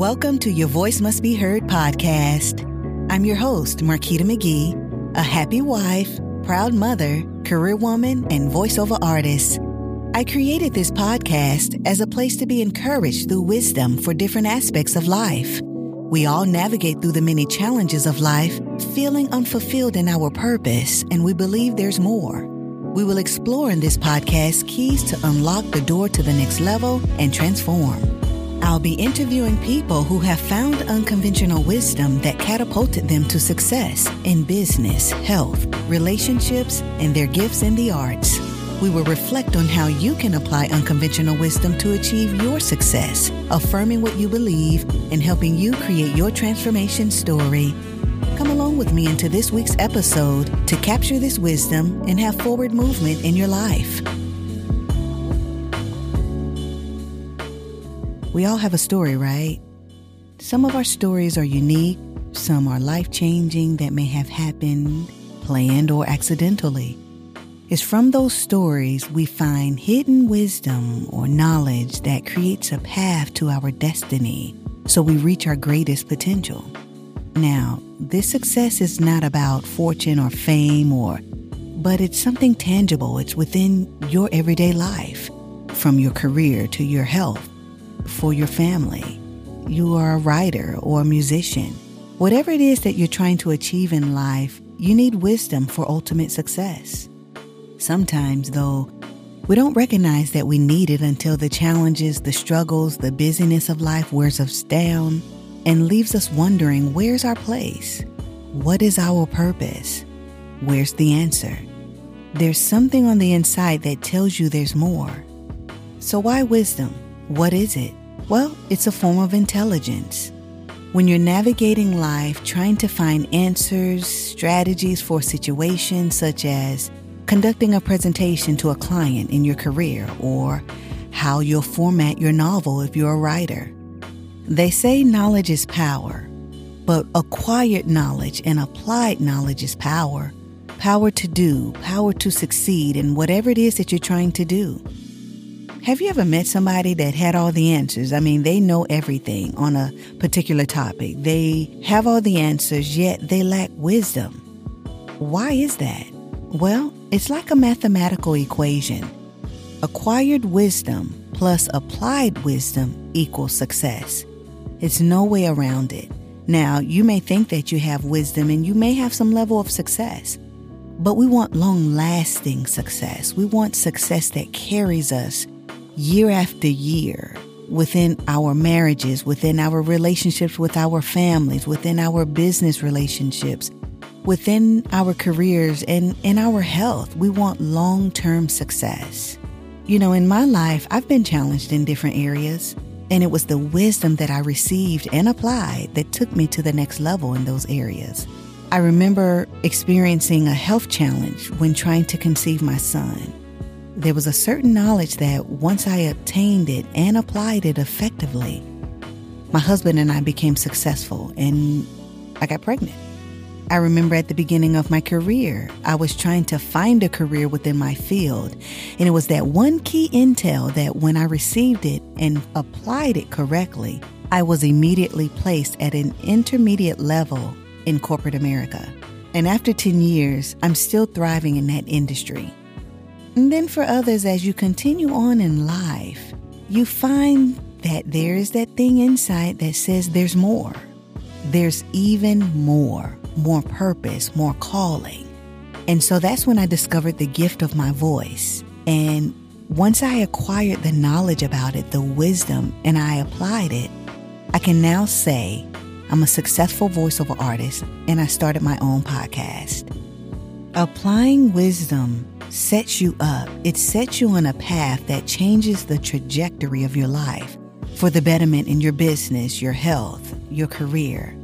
Welcome to Your Voice Must Be Heard podcast. I'm your host, Marquita McGee, a happy wife, proud mother, career woman, and voiceover artist. I created this podcast as a place to be encouraged through wisdom for different aspects of life. We all navigate through the many challenges of life, feeling unfulfilled in our purpose, and we believe there's more. We will explore in this podcast keys to unlock the door to the next level and transform. I'll be interviewing people who have found unconventional wisdom that catapulted them to success in business, health, relationships, and their gifts in the arts. We will reflect on how you can apply unconventional wisdom to achieve your success, affirming what you believe and helping you create your transformation story. Come along with me into this week's episode to capture this wisdom and have forward movement in your life. We all have a story, right? Some of our stories are unique, some are life changing that may have happened, planned, or accidentally. It's from those stories we find hidden wisdom or knowledge that creates a path to our destiny so we reach our greatest potential. Now, this success is not about fortune or fame or but it's something tangible. It's within your everyday life, from your career to your health for your family. You are a writer or a musician. Whatever it is that you're trying to achieve in life, you need wisdom for ultimate success. Sometimes, though, we don't recognize that we need it until the challenges, the struggles, the busyness of life wears us down and leaves us wondering where's our place? What is our purpose? Where's the answer? There's something on the inside that tells you there's more. So, why wisdom? What is it? Well, it's a form of intelligence. When you're navigating life, trying to find answers, strategies for situations such as conducting a presentation to a client in your career or how you'll format your novel if you're a writer. They say knowledge is power, but acquired knowledge and applied knowledge is power. Power to do, power to succeed in whatever it is that you're trying to do. Have you ever met somebody that had all the answers? I mean, they know everything on a particular topic. They have all the answers, yet they lack wisdom. Why is that? Well, it's like a mathematical equation. Acquired wisdom plus applied wisdom equals success. It's no way around it. Now, you may think that you have wisdom and you may have some level of success, but we want long lasting success. We want success that carries us year after year within our marriages, within our relationships with our families, within our business relationships, within our careers, and in our health. We want long term success. You know, in my life, I've been challenged in different areas, and it was the wisdom that I received and applied that took me to the next level in those areas. I remember experiencing a health challenge when trying to conceive my son there was a certain knowledge that once I obtained it and applied it effectively, my husband and I became successful and I got pregnant. I remember at the beginning of my career, I was trying to find a career within my field. And it was that one key intel that when I received it and applied it correctly, I was immediately placed at an intermediate level in corporate America. And after 10 years, I'm still thriving in that industry. And then for others, as you continue on in life, you find that there is that thing inside that says there's more. There's even more, more purpose, more calling. And so that's when I discovered the gift of my voice. And once I acquired the knowledge about it, the wisdom, and I applied it, I can now say I'm a successful voiceover artist and I started my own podcast. Applying wisdom sets you up, it sets you on a path that changes the trajectory of your life for the betterment in your business, your health, your career.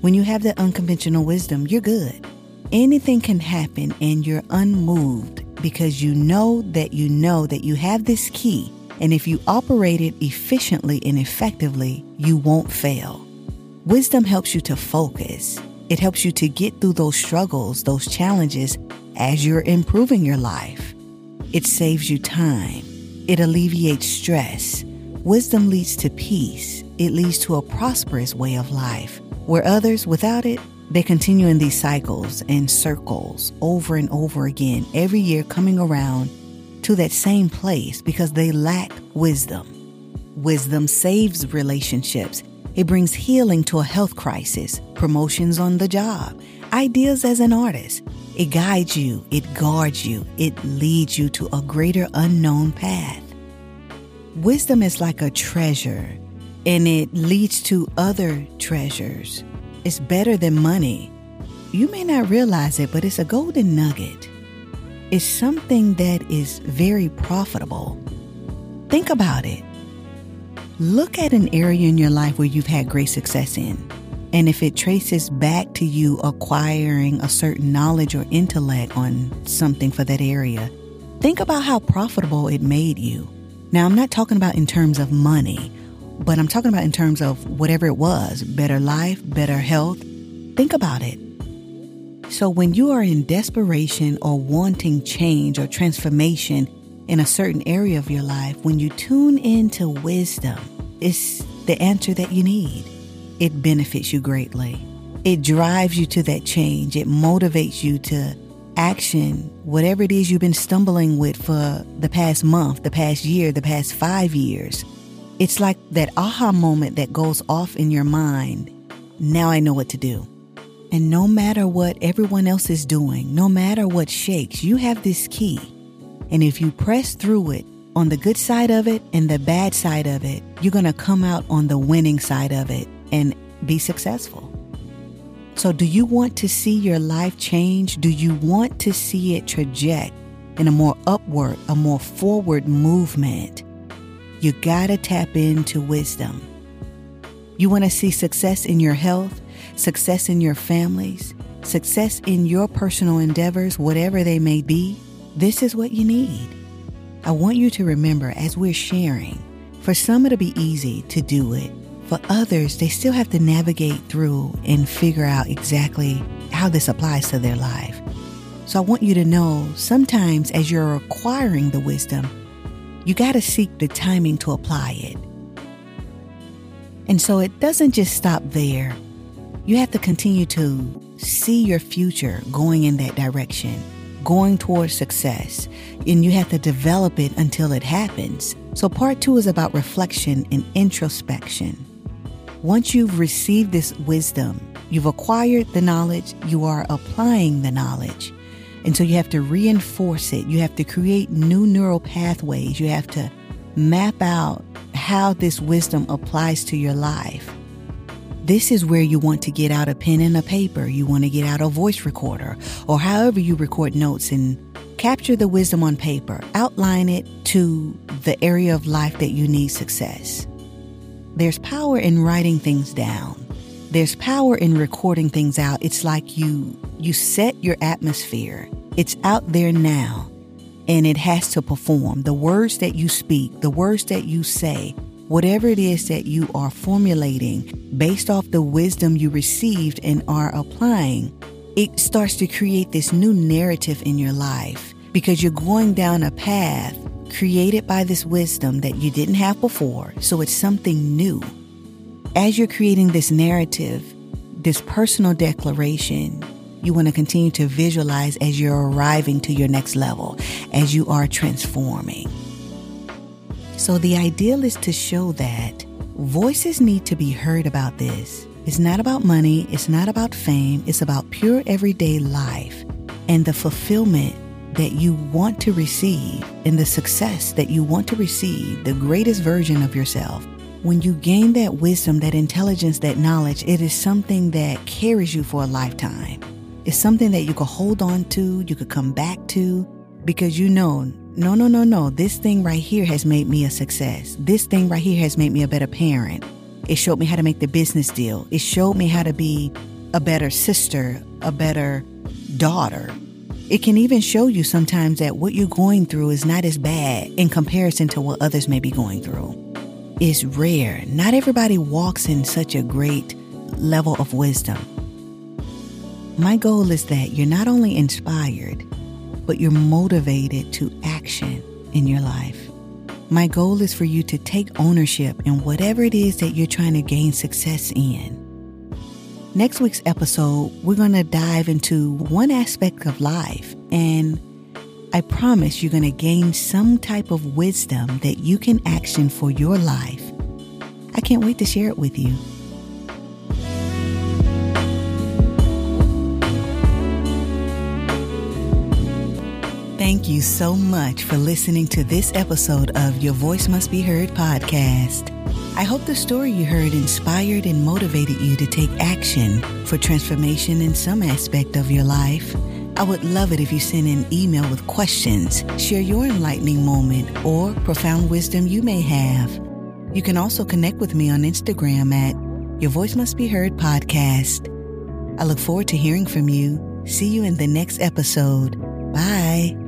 When you have that unconventional wisdom, you're good. Anything can happen and you're unmoved because you know that you know that you have this key. And if you operate it efficiently and effectively, you won't fail. Wisdom helps you to focus. It helps you to get through those struggles, those challenges, as you're improving your life. It saves you time. It alleviates stress. Wisdom leads to peace, it leads to a prosperous way of life, where others, without it, they continue in these cycles and circles over and over again, every year coming around to that same place because they lack wisdom. Wisdom saves relationships. It brings healing to a health crisis, promotions on the job, ideas as an artist. It guides you, it guards you, it leads you to a greater unknown path. Wisdom is like a treasure, and it leads to other treasures. It's better than money. You may not realize it, but it's a golden nugget. It's something that is very profitable. Think about it. Look at an area in your life where you've had great success in. And if it traces back to you acquiring a certain knowledge or intellect on something for that area, think about how profitable it made you. Now, I'm not talking about in terms of money, but I'm talking about in terms of whatever it was better life, better health. Think about it. So, when you are in desperation or wanting change or transformation in a certain area of your life, when you tune into wisdom, it's the answer that you need. It benefits you greatly. It drives you to that change. It motivates you to action, whatever it is you've been stumbling with for the past month, the past year, the past five years. It's like that aha moment that goes off in your mind. Now I know what to do. And no matter what everyone else is doing, no matter what shakes, you have this key. And if you press through it, on the good side of it and the bad side of it, you're going to come out on the winning side of it and be successful. So, do you want to see your life change? Do you want to see it traject in a more upward, a more forward movement? You got to tap into wisdom. You want to see success in your health, success in your families, success in your personal endeavors, whatever they may be? This is what you need. I want you to remember as we're sharing, for some it'll be easy to do it for others, they still have to navigate through and figure out exactly how this applies to their life. So I want you to know sometimes as you're acquiring the wisdom, you got to seek the timing to apply it. And so it doesn't just stop there. You have to continue to see your future going in that direction, going towards success, and you have to develop it until it happens. So, part two is about reflection and introspection. Once you've received this wisdom, you've acquired the knowledge, you are applying the knowledge. And so you have to reinforce it. You have to create new neural pathways. You have to map out how this wisdom applies to your life. This is where you want to get out a pen and a paper. You want to get out a voice recorder or however you record notes and capture the wisdom on paper. Outline it to the area of life that you need success. There's power in writing things down. There's power in recording things out. It's like you you set your atmosphere. It's out there now and it has to perform. The words that you speak, the words that you say, whatever it is that you are formulating based off the wisdom you received and are applying, it starts to create this new narrative in your life because you're going down a path created by this wisdom that you didn't have before, so it's something new. As you're creating this narrative, this personal declaration, you want to continue to visualize as you're arriving to your next level, as you are transforming. So, the ideal is to show that voices need to be heard about this. It's not about money, it's not about fame, it's about pure everyday life and the fulfillment that you want to receive and the success that you want to receive, the greatest version of yourself, when you gain that wisdom, that intelligence, that knowledge, it is something that carries you for a lifetime. It's something that you could hold on to, you could come back to, because you know, no, no, no, no, this thing right here has made me a success. This thing right here has made me a better parent. It showed me how to make the business deal. It showed me how to be a better sister, a better daughter, it can even show you sometimes that what you're going through is not as bad in comparison to what others may be going through. It's rare. Not everybody walks in such a great level of wisdom. My goal is that you're not only inspired, but you're motivated to action in your life. My goal is for you to take ownership in whatever it is that you're trying to gain success in. Next week's episode, we're going to dive into one aspect of life, and I promise you're going to gain some type of wisdom that you can action for your life. I can't wait to share it with you. Thank you so much for listening to this episode of Your Voice Must Be Heard podcast. I hope the story you heard inspired and motivated you to take action for transformation in some aspect of your life. I would love it if you send an email with questions, share your enlightening moment, or profound wisdom you may have. You can also connect with me on Instagram at Your Voice Must Be Heard podcast. I look forward to hearing from you. See you in the next episode. Bye.